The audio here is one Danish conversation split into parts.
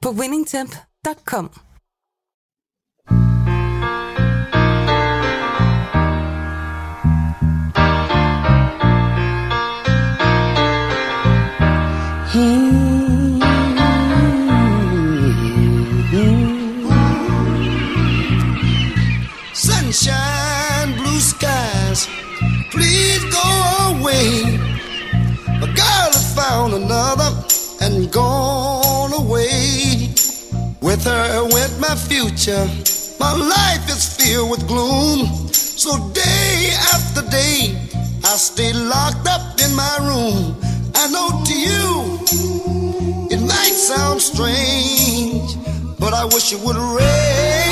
på winningtemp.com. Sunshine, blue skies, please go away. A girl has found another and gone away. With her went my future. My life is filled with gloom. So day after day, I stay locked up in my room. I know to you, it might sound strange, but I wish it would rain.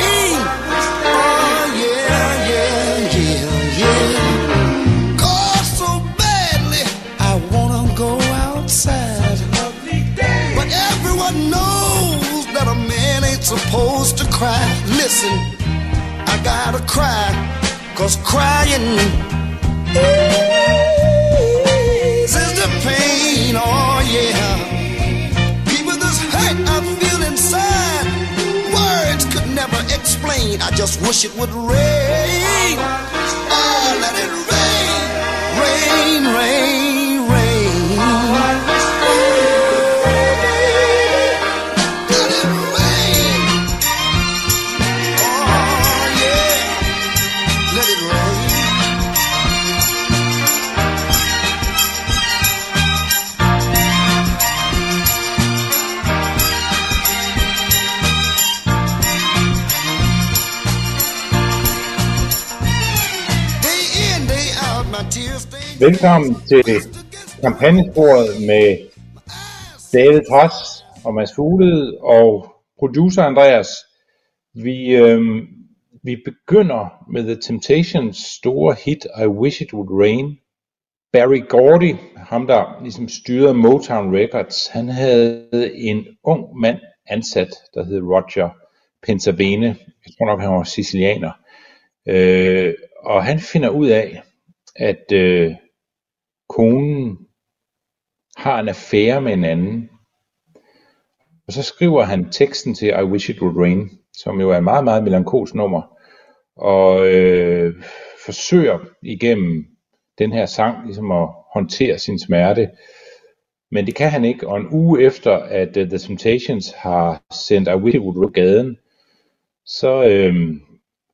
Supposed to cry. Listen, I gotta cry, cause crying eases the pain. Oh yeah. Even this hurt I feel inside, words could never explain. I just wish it would rain. Velkommen til kampagnesporet med David Træs og Mads Fuglede og producer Andreas. Vi, øhm, vi begynder med The Temptations store hit I Wish It Would Rain. Barry Gordy, ham der ligesom styrede Motown Records, han havde en ung mand ansat, der hed Roger Pensavene. Jeg tror nok, han var sicilianer. Øh, og han finder ud af, at øh, konen har en affære med en anden. Og så skriver han teksten til I Wish It Would Rain, som jo er et meget, meget melankolsk nummer, og øh, forsøger igennem den her sang ligesom at håndtere sin smerte. Men det kan han ikke, og en uge efter, at uh, The Temptations har sendt I Wish It Would Rain gaden, så, øh,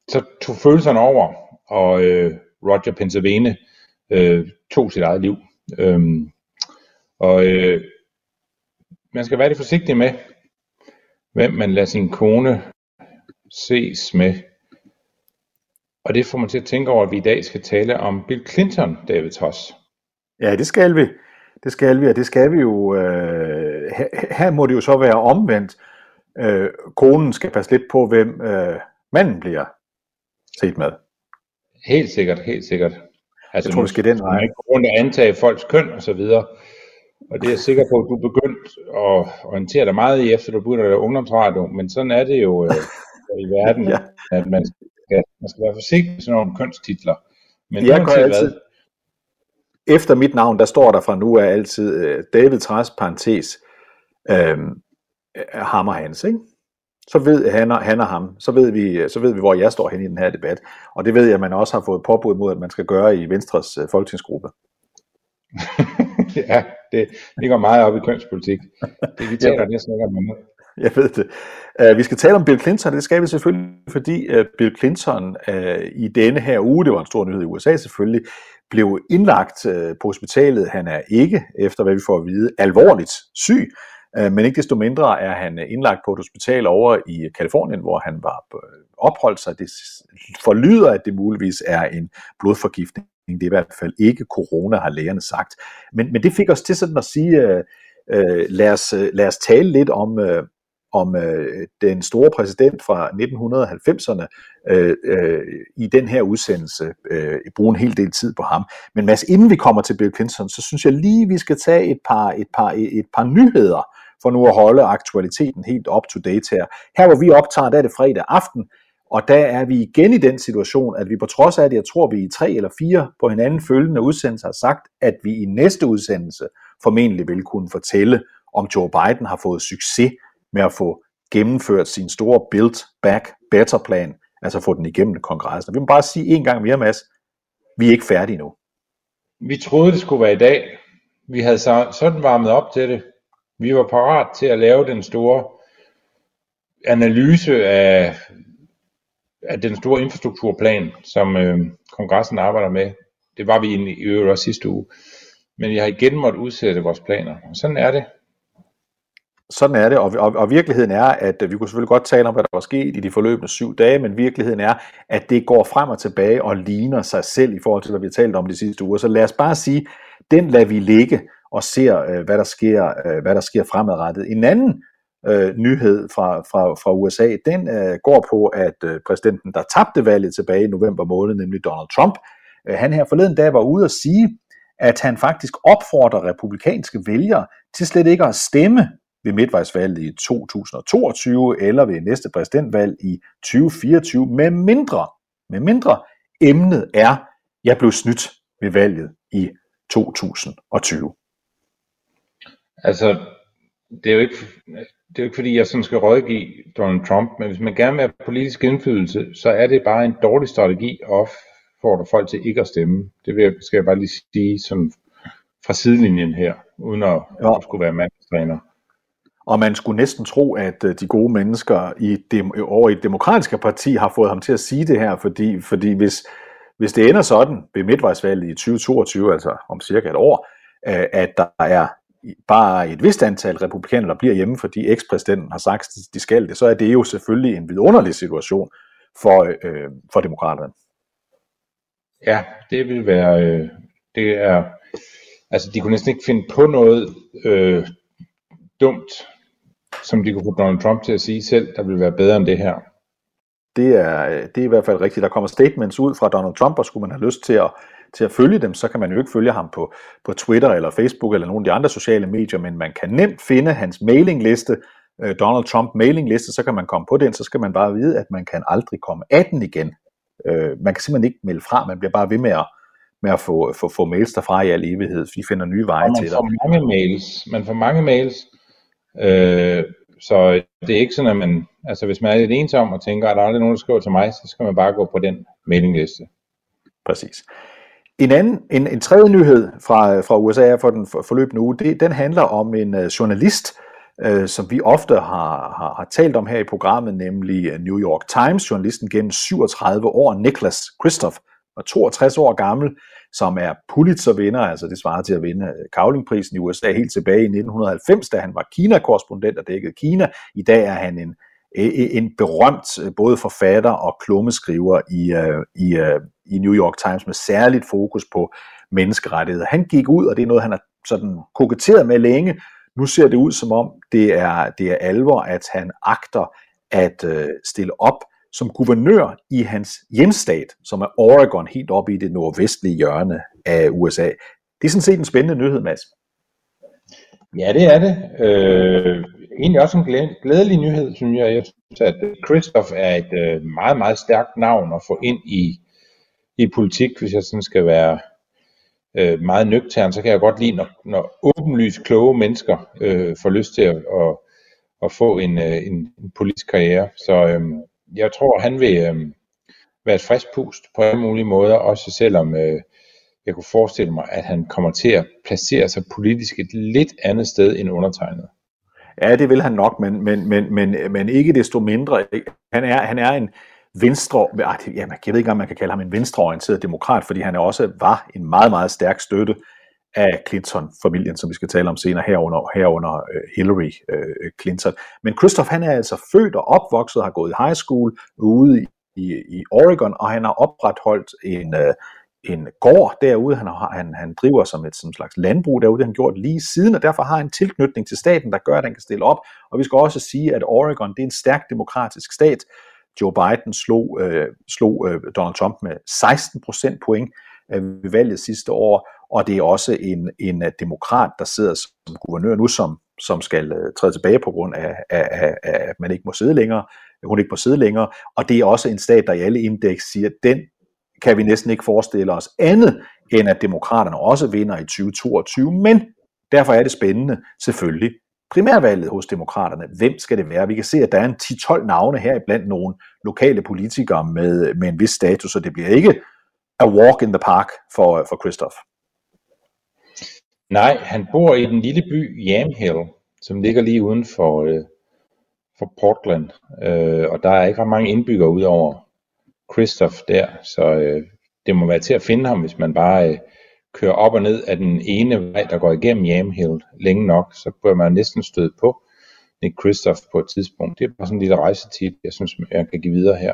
så tog følelserne over, og øh, Roger Pensavene øh, tog sit eget liv. Øhm, og øh, man skal være lidt forsigtig med, hvem man lader sin kone ses med. Og det får mig til at tænke over, at vi i dag skal tale om Bill Clinton, David Toss. Ja, det skal vi. Det skal vi, og det skal vi jo. Øh, her, her må det jo så være omvendt. Øh, konen skal passe lidt på, hvem øh, manden bliver set med. Helt sikkert, helt sikkert. Altså, Jeg tror, skal den vej. ikke rundt at antage folks køn og så videre. Og det er jeg sikker på, at du er begyndt at orientere dig meget i, efter du begynder at lave ungdomsradio. Men sådan er det jo øh, i verden, Ja. at man skal, man skal være forsigtig med sådan nogle kønstitler. Men Jeg går altid, hvad, efter mit navn, der står der fra nu af altid øh, David Træs, parentes, øh, ham og hans, ikke? Så ved han og, han og ham, så ved, vi, så ved vi, hvor jeg står hen i den her debat. Og det ved jeg, at man også har fået påbud mod, at man skal gøre i Venstres øh, folketingsgruppe. ja, det, det går meget op i kønspolitik. Det vi taler næsten ikke om andet. Jeg ved det. Uh, vi skal tale om Bill Clinton, det skal vi selvfølgelig, fordi uh, Bill Clinton uh, i denne her uge, det var en stor nyhed i USA selvfølgelig, blev indlagt uh, på hospitalet. Han er ikke, efter hvad vi får at vide, alvorligt syg, Øh, men ikke desto mindre er han øh, indlagt på et hospital over i øh, Kalifornien, hvor han var opholdt sig. Det forlyder, at det muligvis er en blodforgiftning. Det er i hvert fald ikke corona, har lægerne sagt. Men, men det fik os til sådan at sige, øh, lad, os, lad os tale lidt om, øh, om øh, den store præsident fra 1990'erne øh, øh, i den her udsendelse, øh, bruge en hel del tid på ham. Men Mads, inden vi kommer til Bill Clinton, så synes jeg lige, vi skal tage et par, et par, et par nyheder, for nu at holde aktualiteten helt up to date her. Her hvor vi optager, der er det fredag aften, og der er vi igen i den situation, at vi på trods af det, jeg tror vi i tre eller fire på hinanden følgende udsendelser har sagt, at vi i næste udsendelse formentlig vil kunne fortælle, om Joe Biden har fået succes med at få gennemført sin store Build Back Better plan, altså få den igennem kongressen. Vi må bare sige en gang mere, Mads, vi er ikke færdige nu. Vi troede, det skulle være i dag. Vi havde sådan varmet op til det. Vi var parat til at lave den store analyse af, af den store infrastrukturplan, som øh, kongressen arbejder med. Det var vi i øvrigt også sidste uge. Men jeg har igen måttet udsætte vores planer. Og sådan er det. Sådan er det, og, og, og virkeligheden er, at vi kunne selvfølgelig godt tale om, hvad der var sket i de forløbende syv dage, men virkeligheden er, at det går frem og tilbage og ligner sig selv i forhold til, hvad vi har talt om de sidste uger. Så lad os bare sige, den lader vi ligge og ser, øh, hvad der sker, øh, hvad der sker fremadrettet. En anden øh, nyhed fra, fra, fra USA, den øh, går på, at øh, præsidenten, der tabte valget tilbage i november måned, nemlig Donald Trump, øh, han her forleden dag var ude at sige, at han faktisk opfordrer republikanske vælgere til slet ikke at stemme ved midtvejsvalget i 2022 eller ved næste præsidentvalg i 2024, med mindre, med mindre emnet er, jeg blev snydt ved valget i 2020. Altså, det er jo ikke, det er jo ikke fordi, jeg sådan skal rådgive Donald Trump, men hvis man gerne vil have politisk indflydelse, så er det bare en dårlig strategi at opfordre folk til ikke at stemme. Det vil jeg, skal jeg bare lige sige sådan fra sidelinjen her, uden at, ja. at skulle være mandstræner. Og man skulle næsten tro, at øh, de gode mennesker i dem, over i det demokratiske parti har fået ham til at sige det her, fordi, fordi hvis, hvis det ender sådan ved midtvejsvalget i 2022, altså om cirka et år, øh, at der er bare et vist antal republikanere, der bliver hjemme, fordi ekspræsidenten har sagt, at de skal det, så er det jo selvfølgelig en vidunderlig situation for, øh, for demokraterne. Ja, det vil være, øh, det er, altså de kunne næsten ikke finde på noget øh, dumt, som de kunne få Donald Trump til at sige selv, der vil være bedre end det her. Det er, det er i hvert fald rigtigt. Der kommer statements ud fra Donald Trump, og skulle man have lyst til at, til at følge dem, så kan man jo ikke følge ham på, på Twitter eller Facebook eller nogle af de andre sociale medier, men man kan nemt finde hans mailingliste, øh, Donald Trump mailingliste, så kan man komme på den, så skal man bare vide, at man kan aldrig komme af den igen. Øh, man kan simpelthen ikke melde fra, man bliver bare ved med at, med at få, få, få mails derfra i al evighed, vi finder nye veje til dig. Man får mange mails, man får mange mails, øh, så det er ikke sådan, at man, altså hvis man er lidt ensom og tænker, at der er aldrig nogen, der skriver til mig, så skal man bare gå på den mailingliste. Præcis. En, anden, en, en tredje nyhed fra, fra USA for den forløbende uge, det, den handler om en uh, journalist, uh, som vi ofte har, har, har talt om her i programmet, nemlig øh, New York Times, journalisten gennem 37 år, Niklas Christoph, var 62 år gammel, som er Pulitzer-vinder, altså det svarer til at vinde Kavlingprisen i USA helt tilbage i 1990, da han var Kina-korrespondent og dækkede Kina. I dag er han en, en berømt både forfatter og klummeskriver i, i, i New York Times med særligt fokus på menneskerettigheder. Han gik ud, og det er noget, han har sådan koketteret med længe. Nu ser det ud som om, det er, det er alvor, at han agter at øh, stille op som guvernør i hans hjemstat, som er Oregon, helt oppe i det nordvestlige hjørne af USA. Det er sådan set en spændende nyhed, Mads. Ja, det er det. Øh, egentlig også en glædelig nyhed, synes jeg. Jeg synes, at Christoph er et øh, meget, meget stærkt navn at få ind i, i politik, hvis jeg sådan skal være øh, meget nøgtern, så kan jeg godt lide, når, når åbenlyst kloge mennesker øh, får lyst til at, at, at få en, øh, en, en politisk karriere. Så øh, jeg tror, han vil øh, være et frisk pust på alle mulige måder, også selvom øh, jeg kunne forestille mig, at han kommer til at placere sig politisk et lidt andet sted end undertegnet. Ja, det vil han nok, men, men, men, men, men ikke desto mindre. Han er, han er en venstre, ja, jeg ved ikke, om man kan kalde ham en venstreorienteret demokrat, fordi han også var en meget, meget stærk støtte af Clinton-familien, som vi skal tale om senere herunder, herunder øh, Hillary øh, Clinton. Men Christoph, han er altså født og opvokset, har gået i high school ude i, i, i Oregon, og han har opretholdt en, øh, en gård derude, han, har, han, han driver som et som slags landbrug derude, det har han gjort lige siden, og derfor har han en tilknytning til staten, der gør, at han kan stille op. Og vi skal også sige, at Oregon det er en stærk demokratisk stat. Joe Biden slog, øh, slog øh, Donald Trump med 16 procent point øh, ved valget sidste år, og det er også en, en øh, demokrat, der sidder som guvernør nu, som, som skal øh, træde tilbage på grund af, af, af, af, at man ikke må sidde længere, hun ikke må sidde længere, og det er også en stat, der i alle indeks siger, at den kan vi næsten ikke forestille os andet, end at demokraterne også vinder i 2022, men derfor er det spændende selvfølgelig primærvalget hos demokraterne. Hvem skal det være? Vi kan se, at der er en 10-12 navne her blandt nogle lokale politikere med, med en vis status, så det bliver ikke a walk in the park for, for Christoph. Nej, han bor i den lille by Yamhill, som ligger lige uden for, øh, for Portland, øh, og der er ikke ret mange indbyggere udover Christoph der, så øh, det må være til at finde ham, hvis man bare øh, kører op og ned af den ene vej, der går igennem Yamhill længe nok, så bør man næsten støde på Nick Christoph på et tidspunkt. Det er bare sådan en lille rejsetip, jeg synes, jeg kan give videre her.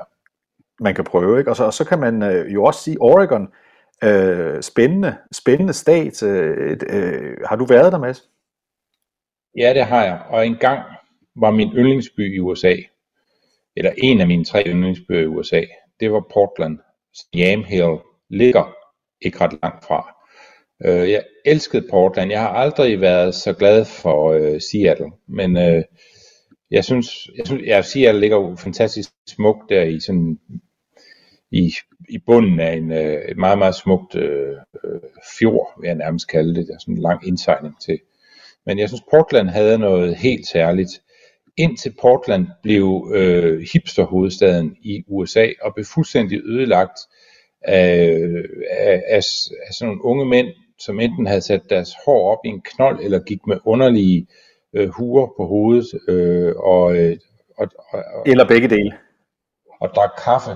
Man kan prøve, ikke? Og så, og så kan man øh, jo også sige, Oregon, øh, spændende, spændende stat. Øh, øh, har du været der, Mads? Ja, det har jeg. Og engang var min yndlingsby i USA, eller en af mine tre yndlingsbyer i USA, det var Portland. Yamhill ligger ikke ret langt fra. Øh, jeg elskede Portland. Jeg har aldrig været så glad for øh, Seattle, men øh, jeg synes, jeg synes ja, Seattle ligger jo fantastisk smukt der i sådan i, i bunden af en øh, et meget, meget smukt øh, øh, fjord, vil jeg nærmest kalde det. Der er sådan en lang indsejling til. Men jeg synes, Portland havde noget helt særligt indtil Portland blev øh, hipsterhovedstaden i USA og blev fuldstændig ødelagt af, af, af, af sådan nogle unge mænd, som enten havde sat deres hår op i en knold, eller gik med underlige øh, huer på hovedet. Øh, og, øh, og, og, eller begge dele. Og drak kaffe,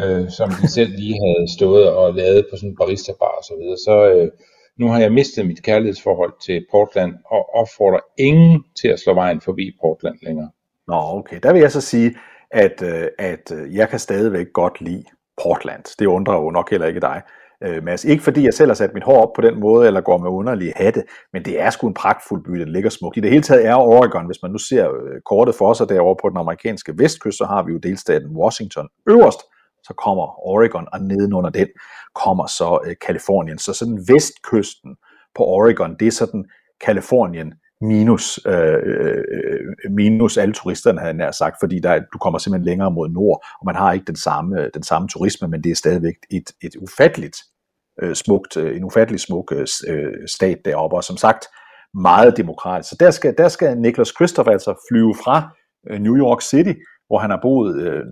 øh, som de selv lige havde stået og lavet på sådan en barista-bar og så videre. Så, øh, nu har jeg mistet mit kærlighedsforhold til Portland, og opfordrer ingen til at slå vejen forbi Portland længere. Nå, okay. Der vil jeg så sige, at, øh, at øh, jeg kan stadigvæk godt lide Portland. Det undrer jo nok heller ikke dig, øh, Mads. Ikke fordi jeg selv har sat mit hår op på den måde, eller går med underlige hatte, men det er sgu en pragtfuld by, den ligger smukt. I det hele taget er Oregon, hvis man nu ser øh, kortet for sig derovre på den amerikanske vestkyst, så har vi jo delstaten Washington øverst, så kommer Oregon, og nedenunder den kommer så øh, Kalifornien. Så sådan vestkysten på Oregon, det er sådan Kalifornien minus, øh, øh, minus alle turisterne, havde jeg nær sagt, fordi der, du kommer simpelthen længere mod nord, og man har ikke den samme, øh, den samme turisme, men det er stadigvæk et, et ufatteligt øh, smukt, øh, en ufattelig smuk øh, stat deroppe, og som sagt, meget demokratisk. Så der skal, der skal Niklas Christoph altså flyve fra øh, New York City, hvor han har boet, øh,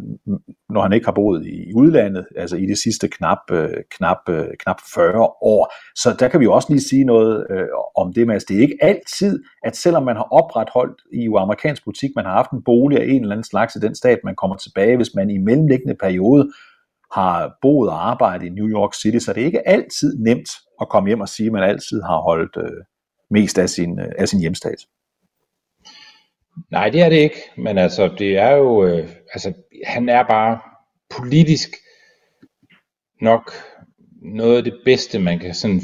når han ikke har boet i udlandet, altså i de sidste knap, øh, knap, øh, knap 40 år. Så der kan vi jo også lige sige noget øh, om det Mads. det er ikke altid, at selvom man har opretholdt i amerikansk politik, man har haft en bolig af en eller anden slags i den stat, man kommer tilbage, hvis man i mellemliggende periode har boet og arbejdet i New York City, så det er ikke altid nemt at komme hjem og sige, at man altid har holdt øh, mest af sin, øh, af sin hjemstat. Nej, det er det ikke, men altså, det er jo, øh, altså, han er bare politisk nok noget af det bedste, man kan sådan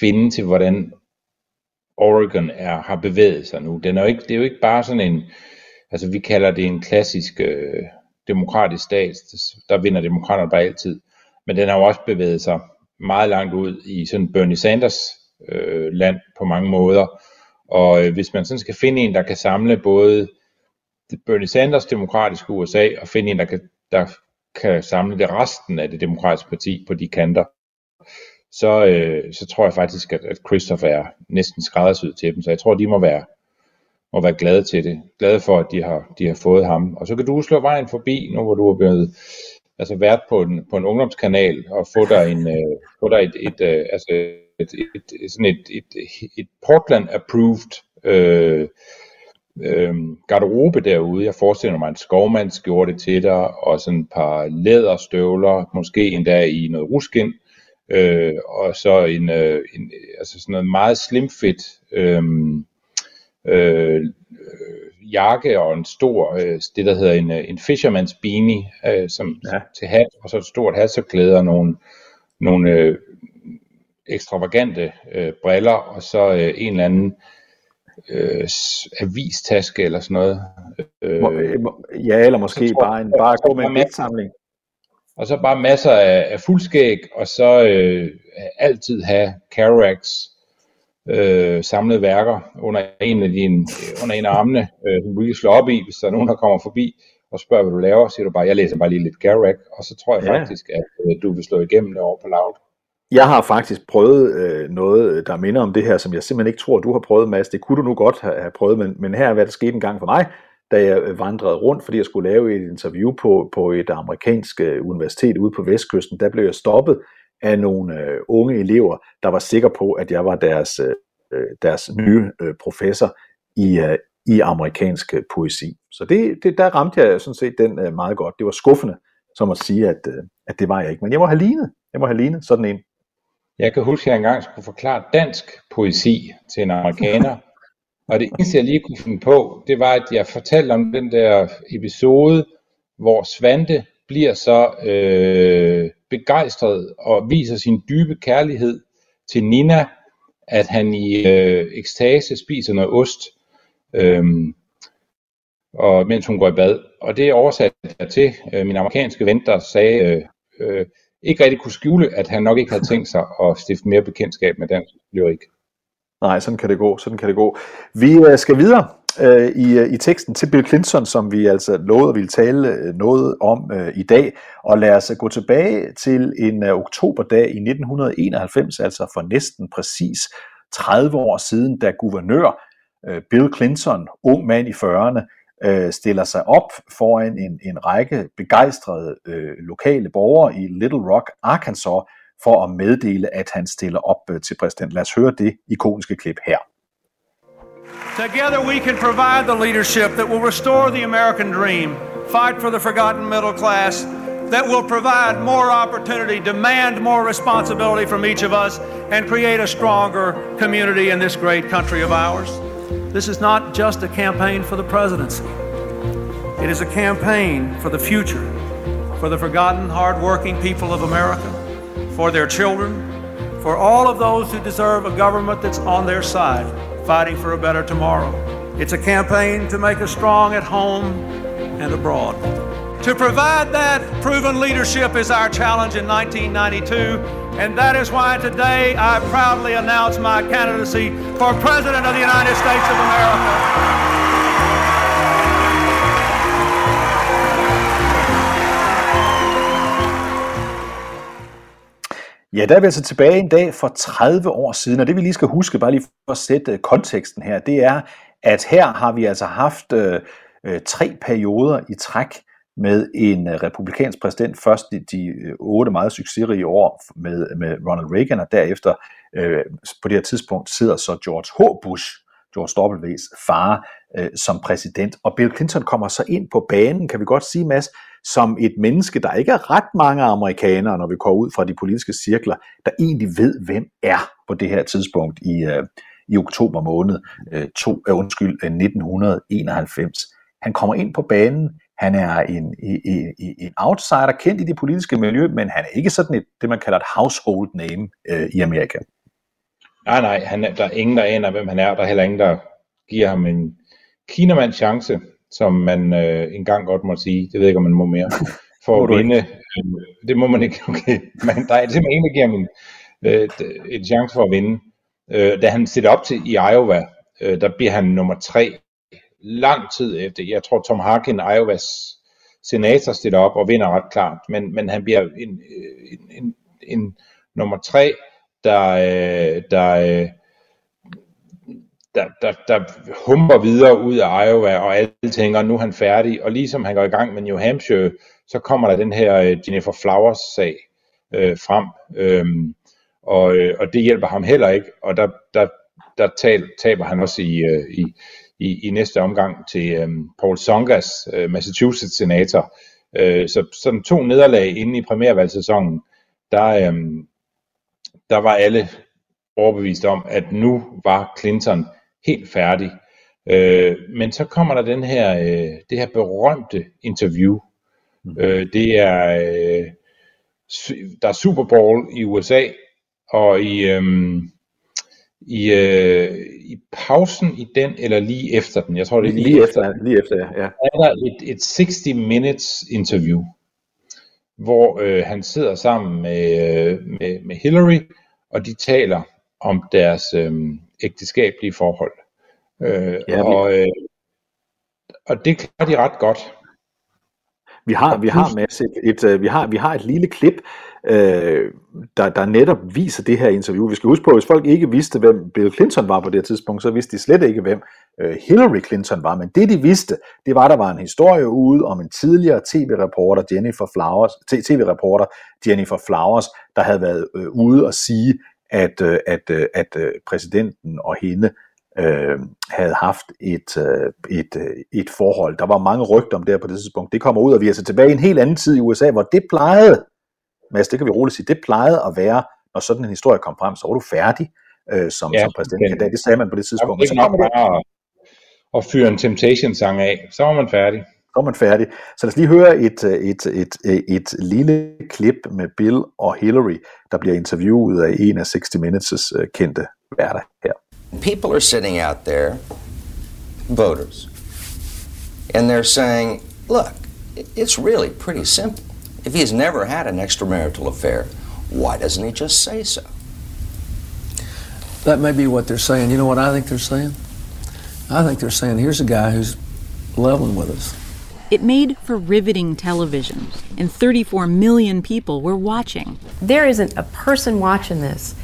finde til, hvordan Oregon er, har bevæget sig nu. Den er jo ikke, det er jo ikke bare sådan en, altså vi kalder det en klassisk øh, demokratisk stat, der vinder demokraterne bare altid, men den har jo også bevæget sig meget langt ud i sådan Bernie Sanders øh, land på mange måder, og øh, hvis man sådan skal finde en, der kan samle både Bernie Sanders demokratiske USA, og finde en, der kan, der kan samle det resten af det demokratiske parti på de kanter, så, øh, så tror jeg faktisk, at, at Christopher er næsten skræddersyet til dem. Så jeg tror, de må være, må være glade til det. Glade for, at de har, de har fået ham. Og så kan du slå vejen forbi, nu hvor du er blevet altså været på en, på en ungdomskanal, og få dig, en, øh, få dig et, et, øh, altså et, sådan et, et, et Portland-approved øh, øh, garderobe derude. Jeg forestiller mig, en skovmandsskjorte til dig, og sådan et par læderstøvler, måske endda i noget ruskin, øh, og så en, øh, en, altså sådan noget meget slimfit øh, øh, jakke og en stor, øh, det der hedder en, en fisherman's beanie, øh, som ja. til hat, og så et stort hat, så klæder nogle, nogle, øh, ekstravagante øh, briller, og så øh, en eller anden øh, avistaske eller sådan noget. Øh, ja, eller måske tror, bare, en, bare gå med en digtsamling. Og så bare masser af, af fuldskæg, og så øh, altid have Kerouacs øh, samlede værker under en af, dine, under en af armene, øh, du vil slå op i, hvis der er nogen, der kommer forbi og spørger, hvad du laver, siger du bare, jeg læser bare lige lidt Kerouac, og så tror jeg ja. faktisk, at øh, du vil slå igennem det over på Loud. Jeg har faktisk prøvet øh, noget, øh, der minder om det her, som jeg simpelthen ikke tror, du har prøvet, Mads. Det kunne du nu godt have, have prøvet, men, men her er hvad der skete en gang for mig, da jeg øh, vandrede rundt, fordi jeg skulle lave et interview på, på et amerikansk øh, universitet ude på vestkysten. Der blev jeg stoppet af nogle øh, unge elever, der var sikre på, at jeg var deres, øh, øh deres nye øh, professor i, øh, i amerikansk øh, poesi. Så det, det, der ramte jeg sådan set den øh, meget godt. Det var skuffende, som at sige, at, øh, at det var jeg ikke. Men jeg må have lignet. Jeg må have lignet sådan en. Jeg kan huske, at jeg engang skulle forklare dansk poesi til en amerikaner, og det eneste, jeg lige kunne finde på, det var, at jeg fortalte om den der episode, hvor Svante bliver så øh, begejstret og viser sin dybe kærlighed til Nina, at han i øh, ekstase spiser noget ost, øh, og mens hun går i bad. Og det oversatte jeg til øh, min amerikanske ven, der sagde, øh, øh, ikke rigtig kunne skjule, at han nok ikke havde tænkt sig at stifte mere bekendtskab med dansk lyrik. Nej, sådan kan det gå, sådan kan det gå. Vi øh, skal videre øh, i, øh, i teksten til Bill Clinton, som vi altså lovede at ville tale øh, noget om øh, i dag, og lad os gå tilbage til en øh, oktoberdag i 1991, altså for næsten præcis 30 år siden, da guvernør øh, Bill Clinton, ung mand i 40'erne, øh, stiller sig op foran en, en række begejstrede øh, lokale borgere i Little Rock, Arkansas, for at meddele, at han stiller op øh, til præsident. Lad os høre det ikoniske klip her. Together we can provide the leadership that will restore the American dream, fight for the forgotten middle class, that will provide more opportunity, demand more responsibility from each of us, and create a stronger community in this great country of ours. This is not just a campaign for the presidency. It is a campaign for the future, for the forgotten, hardworking people of America, for their children, for all of those who deserve a government that's on their side, fighting for a better tomorrow. It's a campaign to make us strong at home and abroad. To provide that proven leadership is our challenge in 1992 And that is why today I proudly announce my candidacy for President of the United States of America. Ja, der er vi altså tilbage en dag for 30 år siden, og det vi lige skal huske, bare lige for at sætte øh, konteksten her, det er, at her har vi altså haft øh, øh tre perioder i træk, med en øh, republikansk præsident, først de, de øh, otte meget succesrige år med, med Ronald Reagan, og derefter øh, på det her tidspunkt sidder så George H. Bush, George W's far, øh, som præsident. Og Bill Clinton kommer så ind på banen, kan vi godt sige, Mads, som et menneske, der ikke er ret mange amerikanere, når vi går ud fra de politiske cirkler, der egentlig ved, hvem er på det her tidspunkt i, øh, i oktober måned øh, to, øh, undskyld, øh, 1991. Han kommer ind på banen, han er en, en, en outsider, kendt i det politiske miljø, men han er ikke sådan et, det man kalder et household name øh, i Amerika. Nej, nej, han er, der er ingen, der aner, hvem han er. Der er heller ingen, der giver ham en kinamands chance, som man øh, engang godt må sige. Det ved jeg ikke, om man må mere. For at vinde. Øh, det må man ikke. Okay. Men der er simpelthen ingen, der giver ham en, øh, en chance for at vinde. Øh, da han sætter op til i Iowa, øh, der bliver han nummer tre lang tid efter. Jeg tror, Tom Harkin, Iowas senator, stiller op og vinder ret klart, men, men han bliver en, en, en, en nummer tre, der, øh, der, øh, der, der, der humper videre ud af Iowa, og alle tænker, nu er han færdig, og ligesom han går i gang med New Hampshire, så kommer der den her øh, Jennifer Flowers-sag øh, frem, øhm, og, og det hjælper ham heller ikke, og der, der, der tab, taber han også i, i, i, i næste omgang til øhm, Paul Songas, øh, Massachusetts senator. Øh, så sådan to nederlag inde i primærvalgssæsonen, der, øhm, der var alle overbevist om, at nu var Clinton helt færdig. Øh, men så kommer der den her, øh, det her berømte interview. Mm. Øh, det er, øh, der er Super Bowl i USA, og i, øhm, i, øh, i pausen i den, eller lige efter den, jeg tror det er lige, lige efter, efter, lige efter, ja. er der et, et 60 minutes interview, hvor øh, han sidder sammen med, øh, med, med Hillary, og de taler om deres øh, ægteskabelige forhold. Øh, Ja, og, øh, og det klarer de ret godt. Vi har, vi har, Mads, et, et, øh, vi har, vi har et lille klip, øh, der, der netop viser det her interview. Vi skal huske på, at hvis folk ikke vidste, hvem Bill Clinton var på det tidspunkt, så vidste de slet ikke, hvem øh, Hillary Clinton var. Men det, de vidste, det var, at der var en historie ude om en tidligere tv-reporter, Jennifer Flowers, tv-reporter Jennifer Flowers, der havde været øh, ude og sige, at, øh, at, øh, at øh, præsidenten og hende øh, havde haft et, øh, et, øh, et forhold. Der var mange rygter om det her på det tidspunkt. Det kommer ud, og vi er så tilbage i en helt anden tid i USA, hvor det plejede, Mads, det kan vi roligt sige, det plejede at være, når sådan en historie kom frem, så var du færdig øh, som, Ja, som præsidentkandidat. Det sagde man på det tidspunkt. det så ikke nok bare at, fyre en Temptation-sang af, så var man færdig. så er man færdig. Så lad os lige høre et, et, et, et, et lille klip med Bill og Hillary, der bliver interviewet af en af 60 Minutes' øh, kendte værter her. People are sitting out there, voters, and they're saying, look, it's really pretty simple. If he's never had an extramarital affair, why doesn't he just say so? That may be what they're saying. You know what I think they're saying? I think they're saying, here's a guy who's leveling with us. It made for riveting television, and 34 million people were watching. There isn't a person watching this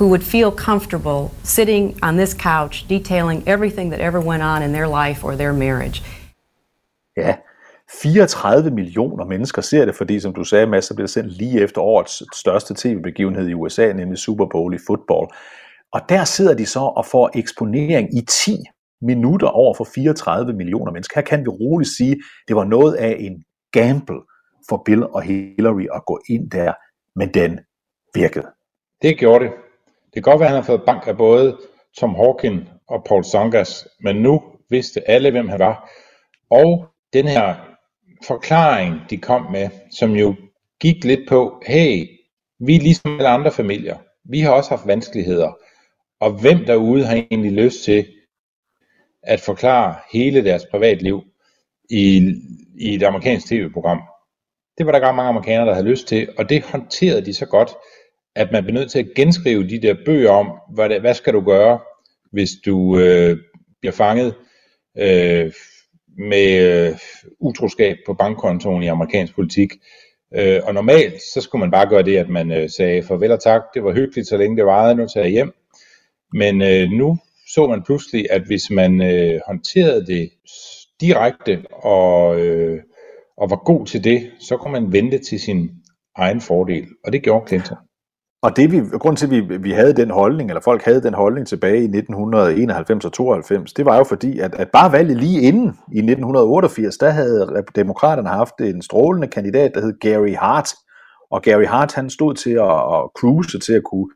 who would feel comfortable sitting on this couch detailing everything that ever went on in their life or their marriage. Ja, 34 millioner mennesker ser det, fordi som du sagde, Mads, så bliver det sendt lige efter årets største tv-begivenhed i USA, nemlig Super Bowl i fodbold. Og der sidder de så og får eksponering i 10 minutter over for 34 millioner mennesker. Her kan vi roligt sige, det var noget af en gamble for Bill og Hillary at gå ind der, men den virkede. Det gjorde det. Det kan godt være, at han har fået bank af både Tom Hawkin og Paul Songas, men nu vidste alle, hvem han var. Og den her forklaring, de kom med, som jo gik lidt på, hey, vi er ligesom alle andre familier. Vi har også haft vanskeligheder. Og hvem derude har egentlig lyst til at forklare hele deres privatliv i, i et amerikansk tv-program? Det var der godt mange amerikanere, der havde lyst til, og det håndterede de så godt, at man bliver nødt til at genskrive de der bøger om, hvad, det, hvad skal du gøre, hvis du øh, bliver fanget øh, med øh, utroskab på bankkontoen i amerikansk politik. Øh, og normalt, så skulle man bare gøre det, at man øh, sagde farvel og tak, det var hyggeligt, så længe det varede, nu tager jeg hjem. Men øh, nu så man pludselig, at hvis man øh, håndterede det direkte og, øh, og var god til det, så kunne man vente til sin egen fordel. Og det gjorde Clinton. Og det vi, grund til, at vi, vi havde den holdning, eller folk havde den holdning tilbage i 1991 og 92, det var jo fordi, at, at bare valget lige inden i 1988, der havde demokraterne haft en strålende kandidat, der hed Gary Hart. Og Gary Hart, han stod til at, at cruise til at kunne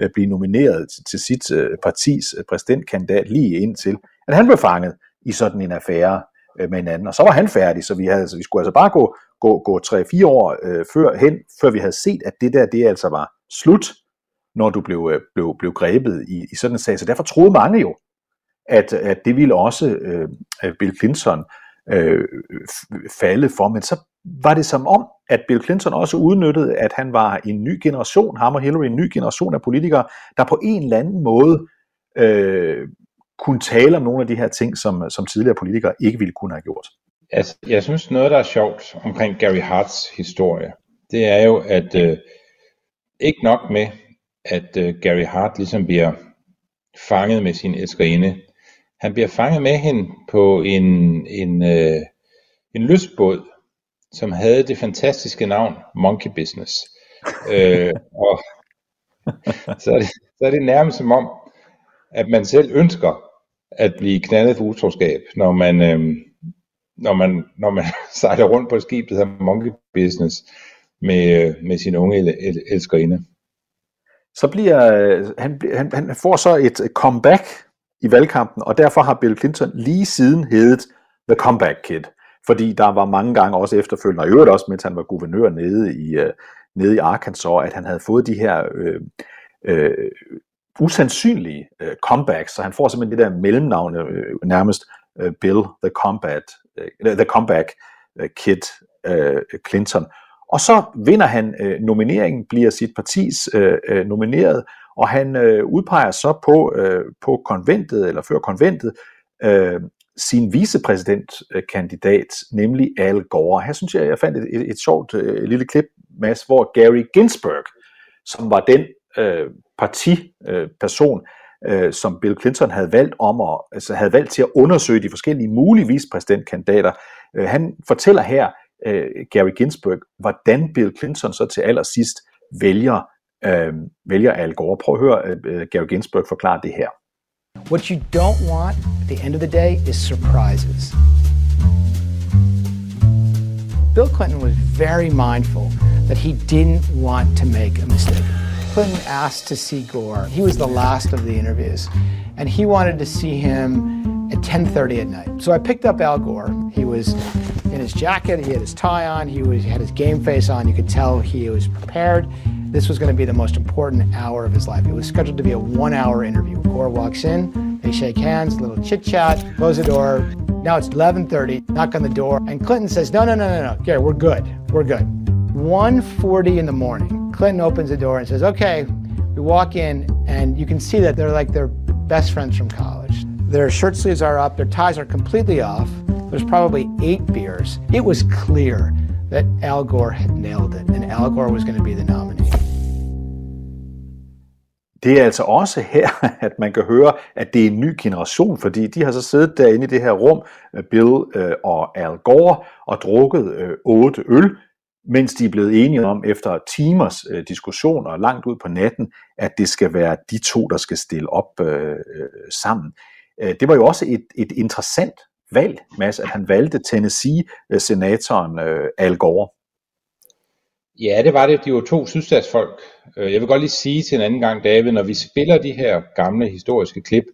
øh, blive nomineret til, til sit øh, partis øh, præsidentkandidat lige indtil, at han blev fanget i sådan en affære med en anden. Og så var han færdig, så vi, havde, så vi skulle altså bare gå, gå, gå 3-4 år øh, før hen, før vi havde set, at det der, det altså var slut, når du blev, øh, blev, blev grebet i, i sådan en sag. Så derfor troede mange jo, at, at det ville også øh, øh Bill Clinton øh, falde for. Men så var det som om, at Bill Clinton også udnyttede, at han var en ny generation, ham og Hillary, en ny generation af politikere, der på en eller anden måde øh, kunne tale om nogle af de her ting, som, som tidligere politikere ikke ville kunne have gjort. Altså, jeg synes noget, der er sjovt omkring Gary Harts historie, det er jo, at øh, ikke nok med, at øh, Gary Hart ligesom bliver fanget med sin elskerinde. Han bliver fanget med hende på en, en, øh, en lystbåd, som havde det fantastiske navn Monkey Business. øh, og så er, det, så er det nærmest som om, at man selv ønsker at blive knaldet for utroskab, når man, øh, når man, når man sejler rundt på et skib, der hedder Monkey Business, med, øh, med sin unge el- el- elskerinde. Så bliver øh, han, han, han får så et comeback i valgkampen, og derfor har Bill Clinton lige siden heddet The Comeback Kid. Fordi der var mange gange også efterfølgende, og i øvrigt også, mens han var guvernør nede i, øh, nede i Arkansas, at han havde fået de her øh, øh, usandsynlige øh, comebacks, så han får simpelthen det der mellemnavn øh, nærmest øh, Bill the Combat, øh, the Comeback øh, Kid øh, Clinton. Og så vinder han øh, nomineringen, bliver sit partis øh, øh, nomineret, og han øh, udpeger så på, øh, på konventet, eller før konventet, øh, sin vicepræsidentkandidat, nemlig Al Gore. Her synes jeg, jeg fandt et, et, et sjovt øh, lille klip, Mads, hvor Gary Ginsberg, som var den øh, partiperson, øh, øh, som Bill Clinton havde valgt om at, altså havde valgt til at undersøge de forskellige mulige vicepræsidentkandidater. Øh, han fortæller her, øh, Gary Ginsberg, hvordan Bill Clinton så til allersidst vælger, øh, vælger Al Gore. Prøv at høre øh, øh Gary Ginsberg forklare det her. What you don't want at the end of the day is surprises. Bill Clinton was very mindful that he didn't want to make a mistake. Clinton asked to see Gore. He was the last of the interviews, and he wanted to see him at 10:30 at night. So I picked up Al Gore. He was in his jacket, he had his tie on, he was had his game face on. You could tell he was prepared. This was going to be the most important hour of his life. It was scheduled to be a one-hour interview. Gore walks in, they shake hands, little chit-chat, close the door. Now it's 11:30. Knock on the door, and Clinton says, "No, no, no, no, no. Gary, we're good. We're good." 1:40 in the morning. Clinton opens the door and says, "Okay." We walk in, and you can see that they're like they're best friends from college. Their shirt sleeves are up, their ties are completely off. There's probably eight beers. It was clear that Al Gore had nailed it, and Al Gore was going to be the nominee. Det er altså også her, at man kan høre, at det er en ny generation, fordi de har så siddet derinde i det her rum, øh, Bill øh, og Al Gore, og drukket øh, otte øl, mens de er blevet enige om efter timers øh, diskussioner langt ud på natten, at det skal være de to, der skal stille op øh, sammen. Det var jo også et, et interessant valg, Mads, at han valgte Tennessee-senatoren øh, Al Gore. Ja, det var det. De var to sydstatsfolk. Jeg vil godt lige sige til en anden gang, David, når vi spiller de her gamle historiske klip,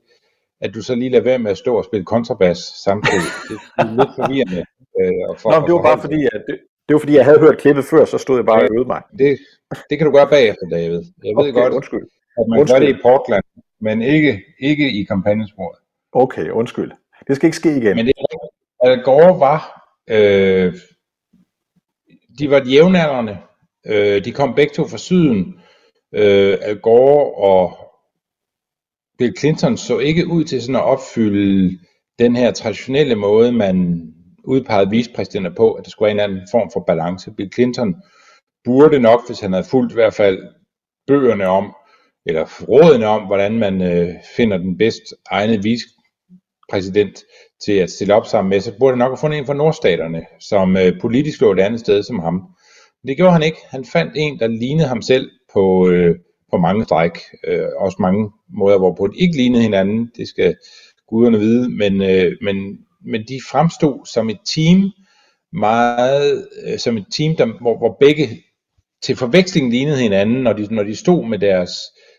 at du så lige lader være med at stå og spille kontrabas samtidig. Det er lidt forvirrende. Øh, for, Nå, det var bare fordi, at det, det var fordi, jeg havde hørt klippet før, så stod jeg bare og øvede mig. Det, det kan du gøre bagefter, David. Jeg ved okay, godt, undskyld. at man undskyld. gør det i Portland, men ikke, ikke i kampagnesporet. Okay, undskyld. Det skal ikke ske igen. Men det er Al Gore var, øh, de var jævnaldrende. Øh, de kom begge to fra syden. Øh, Al Gore og Bill Clinton så ikke ud til sådan at opfylde den her traditionelle måde, man udpegede vicepræsidenter på, at der skulle være en anden form for balance. Bill Clinton burde nok, hvis han havde fulgt i hvert fald bøgerne om, eller rådene om, hvordan man øh, finder den bedst egnede præsident til at stille op sammen med, så burde han nok have fundet en fra nordstaterne, som øh, politisk lå et andet sted som ham. Men det gjorde han ikke. Han fandt en, der lignede ham selv på, øh, på mange stræk. Øh, også mange måder, hvorpå de ikke lignede hinanden. Det skal guderne vide. Men, øh, men men de fremstod som et team, meget øh, som et team, der, hvor, hvor begge til forveksling lignede hinanden, når de, når de stod med deres,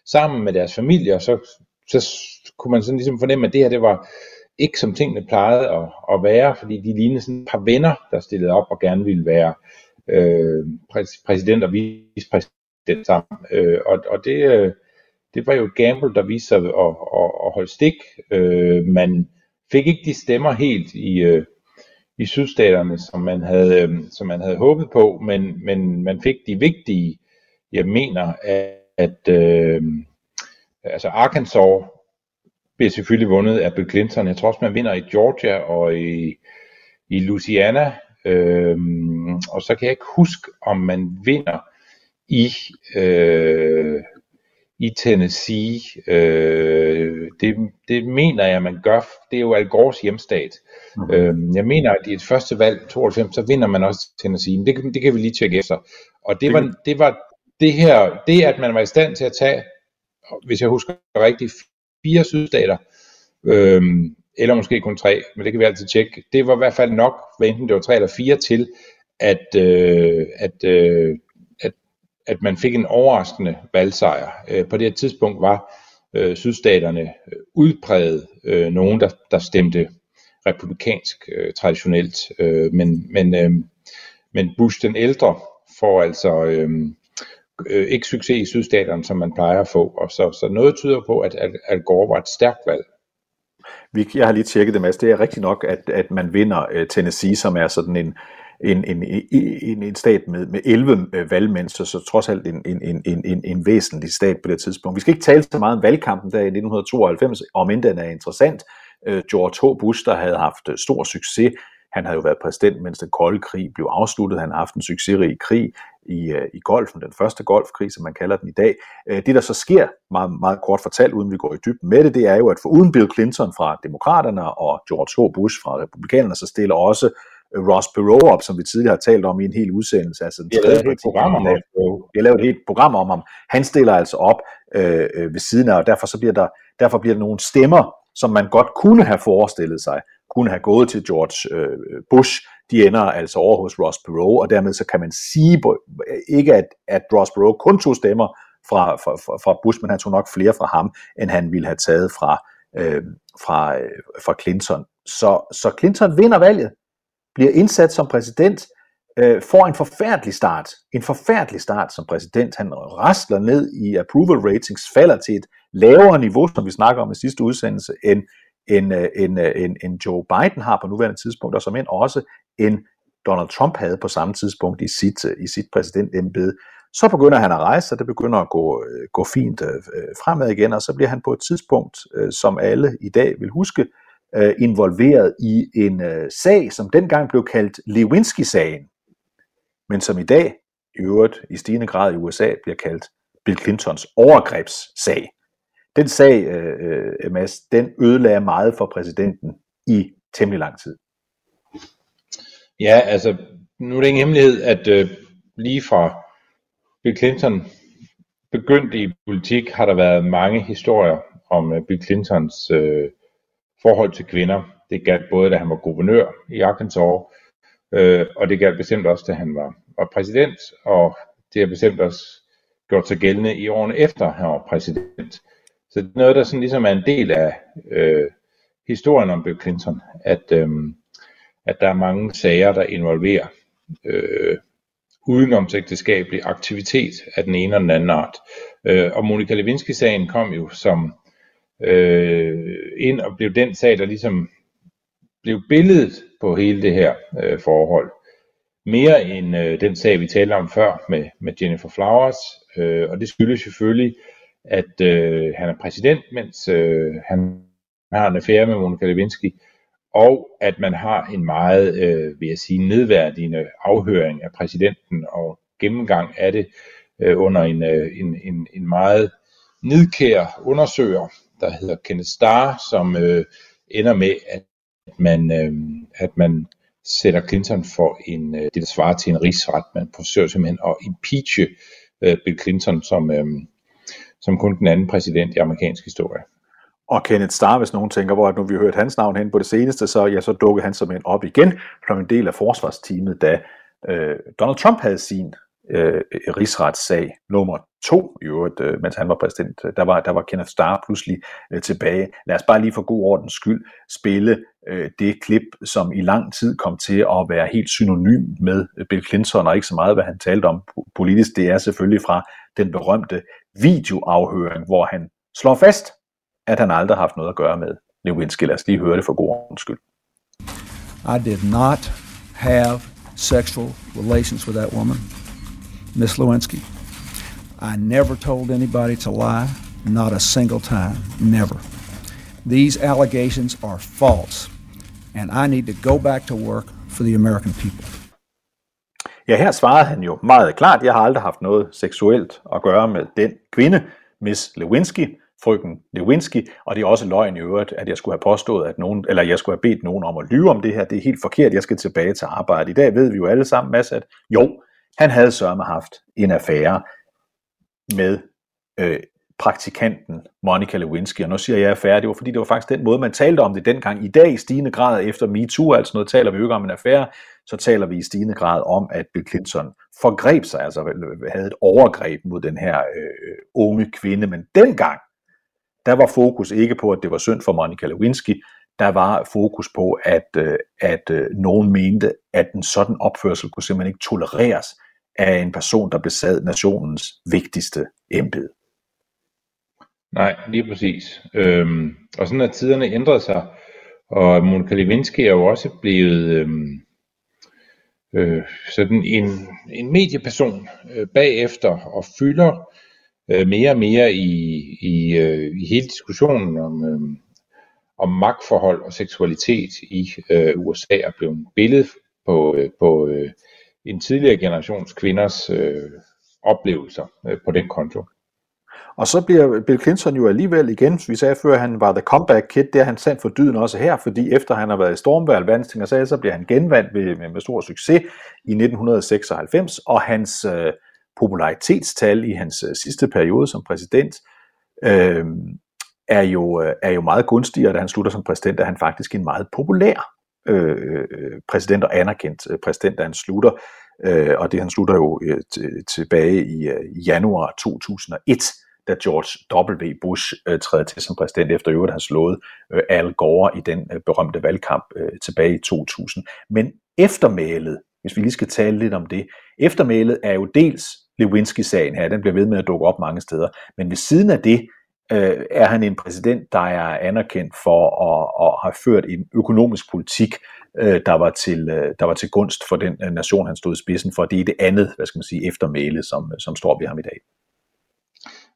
sammen med deres familier, så, så kunne man sådan ligesom fornemme, at det her det var ikke som tingene plejede at, at være, fordi de lignede sådan et par venner, der stillede op og gerne ville være øh, præsident og vicepræsident sammen. Øh, og og det, øh, det var jo et gamble, der viste sig at, at, at holde stik. Øh, man fik ikke de stemmer helt i, øh, i sydstaterne, som man havde, øh, som man havde håbet på, men, men man fik de vigtige, jeg mener, at, at øh, altså Arkansas bliver selvfølgelig vundet af Bill Clinton. Jeg tror også, man vinder i Georgia og i, i Louisiana. Øh, og så kan jeg ikke huske, om man vinder i øh, i Tennessee. Øh, det, det mener jeg, man gør. Det er jo Al Gores hjemstat. Mm. Øh, jeg mener, at i et første valg, 92, så vinder man også Tennessee. Men det, det kan vi lige tjekke efter. Og det var, det var det her, det at man var i stand til at tage, hvis jeg husker rigtigt, fire sydstater, øh, eller måske kun tre, men det kan vi altid tjekke. Det var i hvert fald nok, hvad enten det var tre eller fire til, at, øh, at øh, at at man fik en overraskende valgsejr. Øh, på det her tidspunkt var øh, sydstaterne udpræget øh, nogen, der, der stemte republikansk øh, traditionelt, øh, men, men, øh, men Bush den ældre får altså øh, øh, ikke succes i sydstaterne, som man plejer at få. Og så, så noget tyder på, at Al, Al Gore var et stærkt valg. Vi, jeg har lige tjekket det, Mads. Det er rigtigt nok, at, at man vinder øh, Tennessee, som er sådan en, en, en, en, en stat med, med 11 øh, valgmænd, så, så trods alt en, en, en, en, en væsentlig stat på det tidspunkt. Vi skal ikke tale så meget om valgkampen der i 1992, om end den er interessant. Øh, George H. Bush, der havde haft øh, stor succes, han havde jo været præsident, mens den kolde krig blev afsluttet. Han har haft en succesrig krig i, i golfen, den første golfkrig, som man kalder den i dag. Det, der så sker, meget, meget kort fortalt, uden vi går i dybden med det, det er jo, at for uden Bill Clinton fra Demokraterne og George H. Bush fra Republikanerne, så stiller også Ross Perot op, som vi tidligere har talt om i en hel udsendelse. Altså, jeg lavede et helt program om ham. Jeg lavede et helt program om ham. Han stiller altså op øh, ved siden af, og derfor, så bliver der, derfor bliver der nogle stemmer, som man godt kunne have forestillet sig, kunne have gået til George øh, Bush, de ender altså over hos Ross Perot, og dermed så kan man sige, ikke at, at Ross Perot kun tog stemmer fra, fra, fra Bush, men han tog nok flere fra ham, end han ville have taget fra, øh, fra, øh, fra Clinton. Så, så Clinton vinder valget, bliver indsat som præsident, øh, får en forfærdelig start. En forfærdelig start som præsident. Han rasler ned i approval ratings, falder til et lavere niveau, som vi snakker om i sidste udsendelse, end, end, øh, end, øh, end, end Joe Biden har på nuværende tidspunkt, og som end også end Donald Trump havde på samme tidspunkt i sit, øh, i sit præsidentembede. Så begynder han at rejse, og det begynder at gå, øh, gå fint øh, fremad igen, og så bliver han på et tidspunkt, som alle i dag vil huske, involveret i en sag, som dengang blev kaldt Lewinsky-sagen, men som i dag, i øvrigt i stigende grad i USA, bliver kaldt Bill Clintons overgrebssag. Den sag, øh, Mads, den ødelagde meget for præsidenten i temmelig lang tid. Ja, altså, nu er det ingen hemmelighed, at øh, lige fra Bill Clinton begyndte i politik, har der været mange historier om øh, Bill Clintons øh, forhold til kvinder. Det galt både, da han var guvernør i Arkansas, øh, og det galt bestemt også, da han var, var præsident, og det har bestemt også gjort sig gældende i årene efter, han var præsident. Så det er noget, der sådan ligesom er en del af øh, historien om Bill Clinton, at, øh, at der er mange sager, der involverer øh, udenomsægteskabelig aktivitet af den ene og den anden art. Øh, og Monika Lewinsky-sagen kom jo som øh, ind og blev den sag, der ligesom blev billedet på hele det her øh, forhold. Mere end øh, den sag, vi talte om før med, med Jennifer Flowers, øh, og det skyldes selvfølgelig, at øh, han er præsident, mens øh, han har en affære med Monika Lewinsky, og at man har en meget, øh, vil jeg sige, nedværdigende afhøring af præsidenten og gennemgang af det øh, under en, øh, en, en, en meget nidkær undersøger, der hedder Kenneth Starr, som øh, ender med, at man, øh, at man sætter Clinton for en, øh, det, der svarer til en rigsret. Man forsøger simpelthen at impeache øh, Bill Clinton som, øh, som kun den anden præsident i amerikansk historie. Og Kenneth Starr, hvis nogen tænker, hvor nu vi har hørt hans navn hen på det seneste, så, ja, så dukkede han simpelthen op igen som en del af forsvarsteamet, da øh, Donald Trump havde sin øh, rigsretssag nummer to, i øvrigt, øh, mens han var præsident. Der var, der var Kenneth Starr pludselig øh, tilbage. Lad os bare lige for god ordens skyld spille øh, det klip, som i lang tid kom til at være helt synonym med øh, Bill Clinton, og ikke så meget, hvad han talte om politisk. Det er selvfølgelig fra den berømte videoafhøring, hvor han slår fast, at han aldrig har haft noget at gøre med Lewinsky. Lad os lige høre det for god ordens skyld. I did not have sexual relations with that woman. Miss Lewinsky. I never told anybody to lie, not a single time, never. These allegations are false, and I need to go back to work for the American people. Ja, her svarede han jo meget klart, jeg har aldrig haft noget seksuelt at gøre med den kvinde, Miss Lewinsky, frøken Lewinsky, og det er også løgn i øvrigt, at jeg skulle have påstået, at nogen, eller jeg skulle have bedt nogen om at lyve om det her. Det er helt forkert, jeg skal tilbage til arbejde. I dag ved vi jo alle sammen, Mads, at jo, han havde sørme haft en affære med øh, praktikanten Monica Lewinsky, og nu siger jeg affære, det var fordi, det var faktisk den måde, man talte om det dengang. I dag i stigende grad efter MeToo, altså noget taler vi jo ikke om en affære, så taler vi i stigende grad om, at Bill Clinton forgreb sig, altså øh, havde et overgreb mod den her øh, øh unge kvinde, men dengang, der var fokus ikke på, at det var synd for Monica Lewinsky, der var fokus på, at, øh, at, at nogen mente, at en sådan opførsel kunne simpelthen ikke tolereres af en person, der besad nationens vigtigste embede. Nej, lige præcis. Øhm, og sådan at tiderne ændret sig, og Monika Lewinsky er jo også blevet øhm, øh, sådan en, en medieperson øh, bagefter og fylder øh, mere og mere i, i, øh, i hele diskussionen om, øh, om magtforhold og seksualitet i øh, USA er blevet et billede på, øh, på øh, en tidligere generations kvinders øh, oplevelser øh, på den konto. Og så bliver Bill Clinton jo alligevel igen, vi sagde før, at han var the comeback kid, det er han sandt for dyden også her, fordi efter han har været i stormvalg, vandsting og sagde, så bliver han genvandt med, med, med stor succes i 1996, og hans øh, popularitetstal i hans øh, sidste periode som præsident øh, er, jo, øh, er jo meget gunstigere, da han slutter som præsident, er han faktisk en meget populær øh, øh præsident og anerkendt præsident, da han slutter. Øh, og det han slutter jo øh, tilbage i øh, januar 2001, da George W. Bush øh, træder til som præsident, efter øvrigt har slået øh, Al Gore i den øh, berømte valgkamp øh, tilbage i 2000. Men eftermælet, hvis vi lige skal tale lidt om det, eftermælet er jo dels Lewinsky-sagen her, den bliver ved med at dukke op mange steder, men ved siden af det, øh, er han en præsident, der er anerkendt for at, at have ført en økonomisk politik, øh, der, var til, øh, der var til gunst for den øh, nation, han stod i spidsen for. Det er det andet, hvad skal man sige, eftermæle, som, øh, som står ved ham i dag.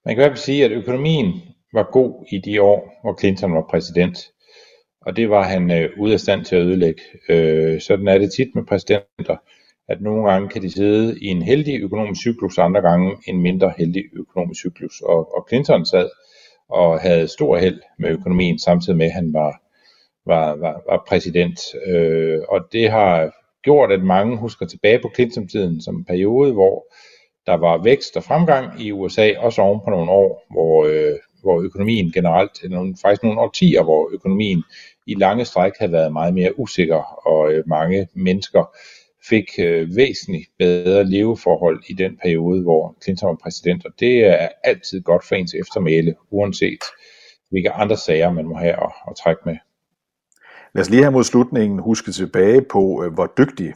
Man kan i hvert fald sige, at økonomien var god i de år, hvor Clinton var præsident. Og det var han øh, ude af stand til at ødelægge. Øh, sådan er det tit med præsidenter, at nogle gange kan de sidde i en heldig økonomisk cyklus, andre gange en mindre heldig økonomisk cyklus. Og, og Clinton sad og havde stor held med økonomien, samtidig med at han var, var, var, var præsident. Øh, og det har gjort, at mange husker tilbage på Clinton-tiden som en periode, hvor der var vækst og fremgang i USA, også oven på nogle år, hvor, øh, hvor økonomien generelt, nogle, faktisk nogle årtier, hvor økonomien i lange stræk havde været meget mere usikker, og øh, mange mennesker fik øh, væsentligt bedre leveforhold i den periode, hvor Clinton var præsident, og det er altid godt for ens eftermæle, uanset hvilke andre sager man må have at, at trække med. Lad os lige her mod slutningen huske tilbage på, øh, hvor dygtig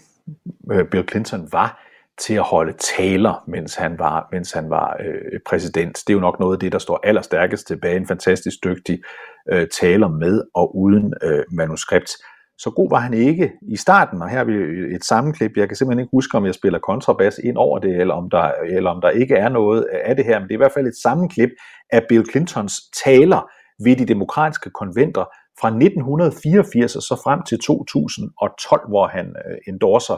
øh, Bill Clinton var til at holde taler, mens han var, mens han var øh, præsident. Det er jo nok noget af det, der står allerstærkest tilbage. En fantastisk dygtig øh, taler med og uden øh, manuskript. Så god var han ikke i starten, og her har vi et sammenklip. Jeg kan simpelthen ikke huske, om jeg spiller kontrabas ind over det, eller om der, eller om der ikke er noget af det her, men det er i hvert fald et sammenklip af Bill Clintons taler ved de demokratiske konventer fra 1984 og så frem til 2012, hvor han øh, endorser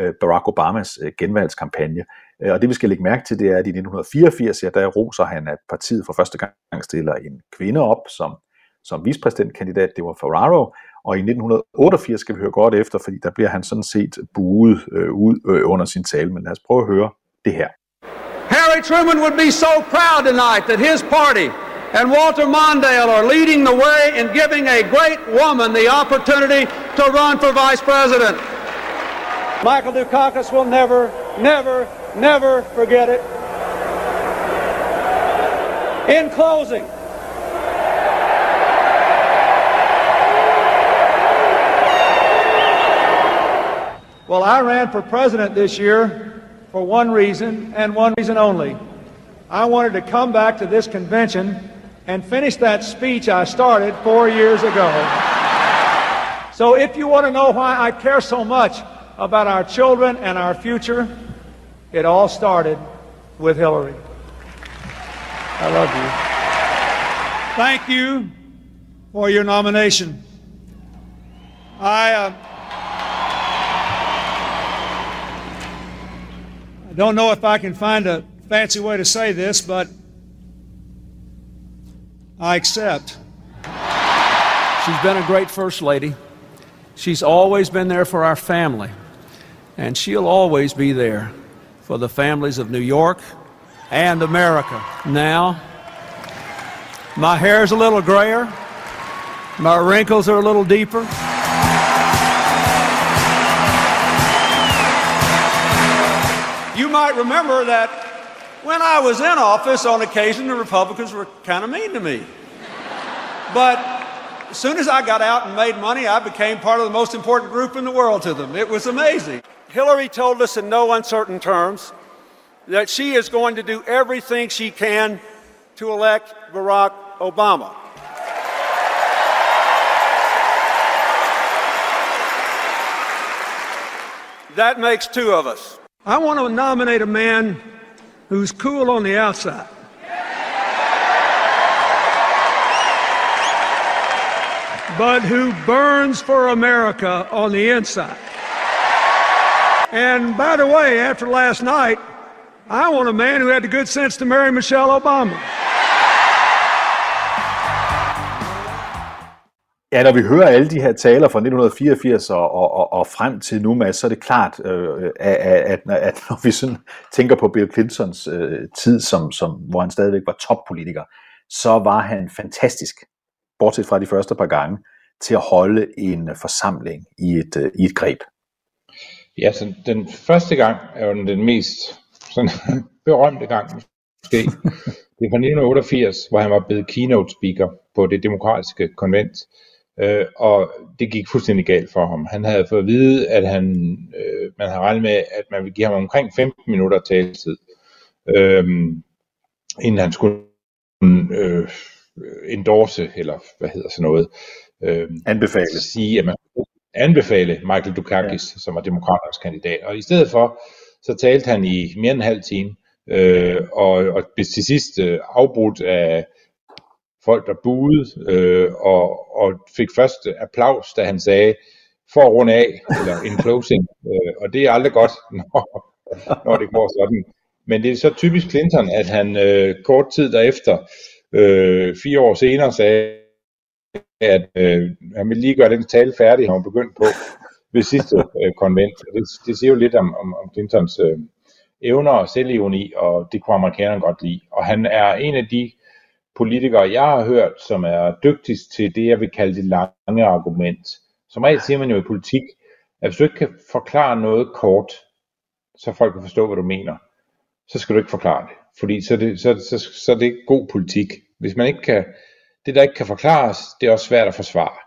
Øh, Barack Obamas øh, genvalgskampagne. Øh, og det vi skal lægge mærke til, det er, at i 1984, ja, der roser han, at partiet for første gang stiller en kvinde op som, som vicepræsidentkandidat, det var Ferraro, og i 1988 skal vi høre godt efter, fordi der bliver han sådan set buet øh, ud øh, under sin tale. Men lad os prøve at høre det her. Harry Truman would be so proud tonight that his party and Walter Mondale are leading the way in giving a great woman the opportunity to run for vice president. Michael Dukakis will never, never, never forget it. In closing, Well, I ran for president this year for one reason and one reason only. I wanted to come back to this convention and finish that speech I started four years ago. So if you want to know why I care so much about our children and our future, it all started with Hillary. I love you. Thank you for your nomination. I. Uh, I don't know if I can find a fancy way to say this, but I accept. She's been a great First Lady. She's always been there for our family, and she'll always be there for the families of New York and America. Now, my hair's a little grayer, my wrinkles are a little deeper. You might remember that when I was in office, on occasion, the Republicans were kind of mean to me. But as soon as I got out and made money, I became part of the most important group in the world to them. It was amazing. Hillary told us in no uncertain terms that she is going to do everything she can to elect Barack Obama. That makes two of us. I want to nominate a man who's cool on the outside. But who burns for America on the inside. And by the way, after last night, I want a man who had the good sense to marry Michelle Obama. Ja, når vi hører alle de her taler fra 1984 og, og, og frem til nu, Mads, så er det klart, øh, at, at, at når vi sådan tænker på Bill Clintons øh, tid, som, som, hvor han stadigvæk var toppolitiker, så var han fantastisk, bortset fra de første par gange, til at holde en forsamling i et, øh, i et greb. Ja, så den første gang er jo den mest sådan, berømte gang, måske. Det er fra 1988, hvor han var blevet keynote speaker på det demokratiske konvent. Øh, og det gik fuldstændig galt for ham. Han havde fået at vide, at han, øh, man havde regnet med, at man ville give ham omkring 15 minutter taletid, øh, inden han skulle øh, endorse, eller hvad hedder sådan noget. Øh, anbefale. Sige, at man anbefale Michael Dukakis, ja. som var demokraternes kandidat. Og i stedet for, så talte han i mere end en halv time, øh, og, og blev til sidst øh, afbrudt af folk, der buede, øh, og, og fik først applaus, da han sagde, for at runde af, eller en closing, øh, og det er aldrig godt, når, når det går sådan. Men det er så typisk Clinton, at han øh, kort tid derefter, øh, fire år senere, sagde, at øh, han ville lige gøre den tale færdig, han var begyndt på ved sidste øh, konvent. Det, det siger jo lidt om, om, om Clintons øh, evner og selvironi, og det kunne amerikanerne godt lide. Og han er en af de politikere, jeg har hørt, som er dygtigst til det, jeg vil kalde det lange argument. Som regel siger man jo i politik, at hvis du ikke kan forklare noget kort, så folk kan forstå, hvad du mener, så skal du ikke forklare det. Fordi så er det, så, så, så er det ikke god politik. Hvis man ikke kan, det der ikke kan forklares, det er også svært at forsvare.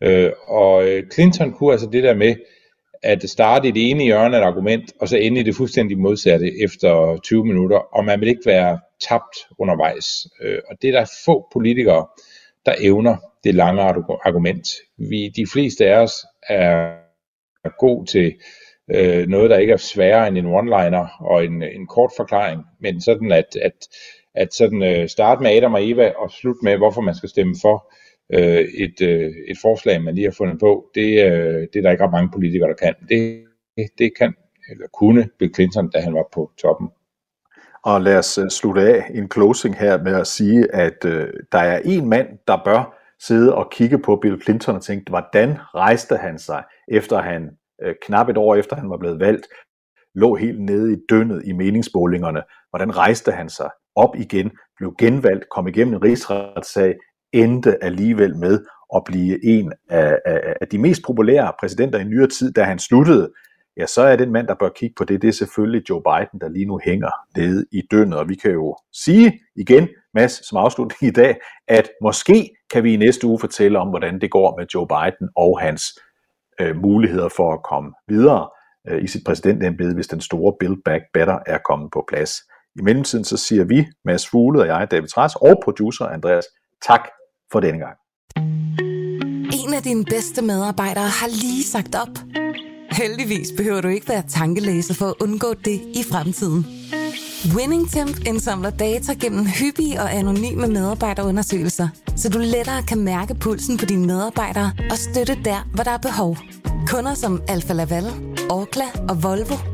Øh, og øh, Clinton kunne altså det der med, at starte i det ene hjørne af et argument, og så ende i det fuldstændig modsatte efter 20 minutter, og man vil ikke være tabt undervejs. Øh, og det er der få politikere, der evner det lange argument. Vi, de fleste af os er god til øh, noget, der ikke er sværere end en one-liner og en, en kort forklaring, men sådan at, at, at sådan, øh, starte med Adam og Eva og slutte med, hvorfor man skal stemme for øh, et, øh, et forslag, man lige har fundet på, det, øh, det er der ikke ret mange politikere, der kan. Det, det kan, eller kunne Bill Clinton, da han var på toppen. Og lad os øh, slutte af en closing her med at sige, at øh, der er en mand, der bør sidde og kigge på Bill Clinton og tænke, hvordan rejste han sig, efter han øh, knap et år efter han var blevet valgt, lå helt nede i dønnet i meningsmålingerne. Hvordan rejste han sig op igen, blev genvalgt, kom igennem en rigsretssag, endte alligevel med at blive en af, af, af de mest populære præsidenter i nyere tid, da han sluttede ja, så er den mand, der bør kigge på det, det er selvfølgelig Joe Biden, der lige nu hænger nede i døgnet. Og vi kan jo sige igen, Mads, som afslutning i dag, at måske kan vi i næste uge fortælle om, hvordan det går med Joe Biden og hans øh, muligheder for at komme videre øh, i sit præsidentembede, hvis den store Build Back Better er kommet på plads. I mellemtiden så siger vi, Mads Fugle og jeg, David Træs og producer Andreas, tak for denne gang. En af dine bedste medarbejdere har lige sagt op. Heldigvis behøver du ikke være tankelæser for at undgå det i fremtiden. WinningTemp indsamler data gennem hyppige og anonyme medarbejderundersøgelser, så du lettere kan mærke pulsen på dine medarbejdere og støtte der, hvor der er behov. Kunder som Alfa Laval, Orkla og Volvo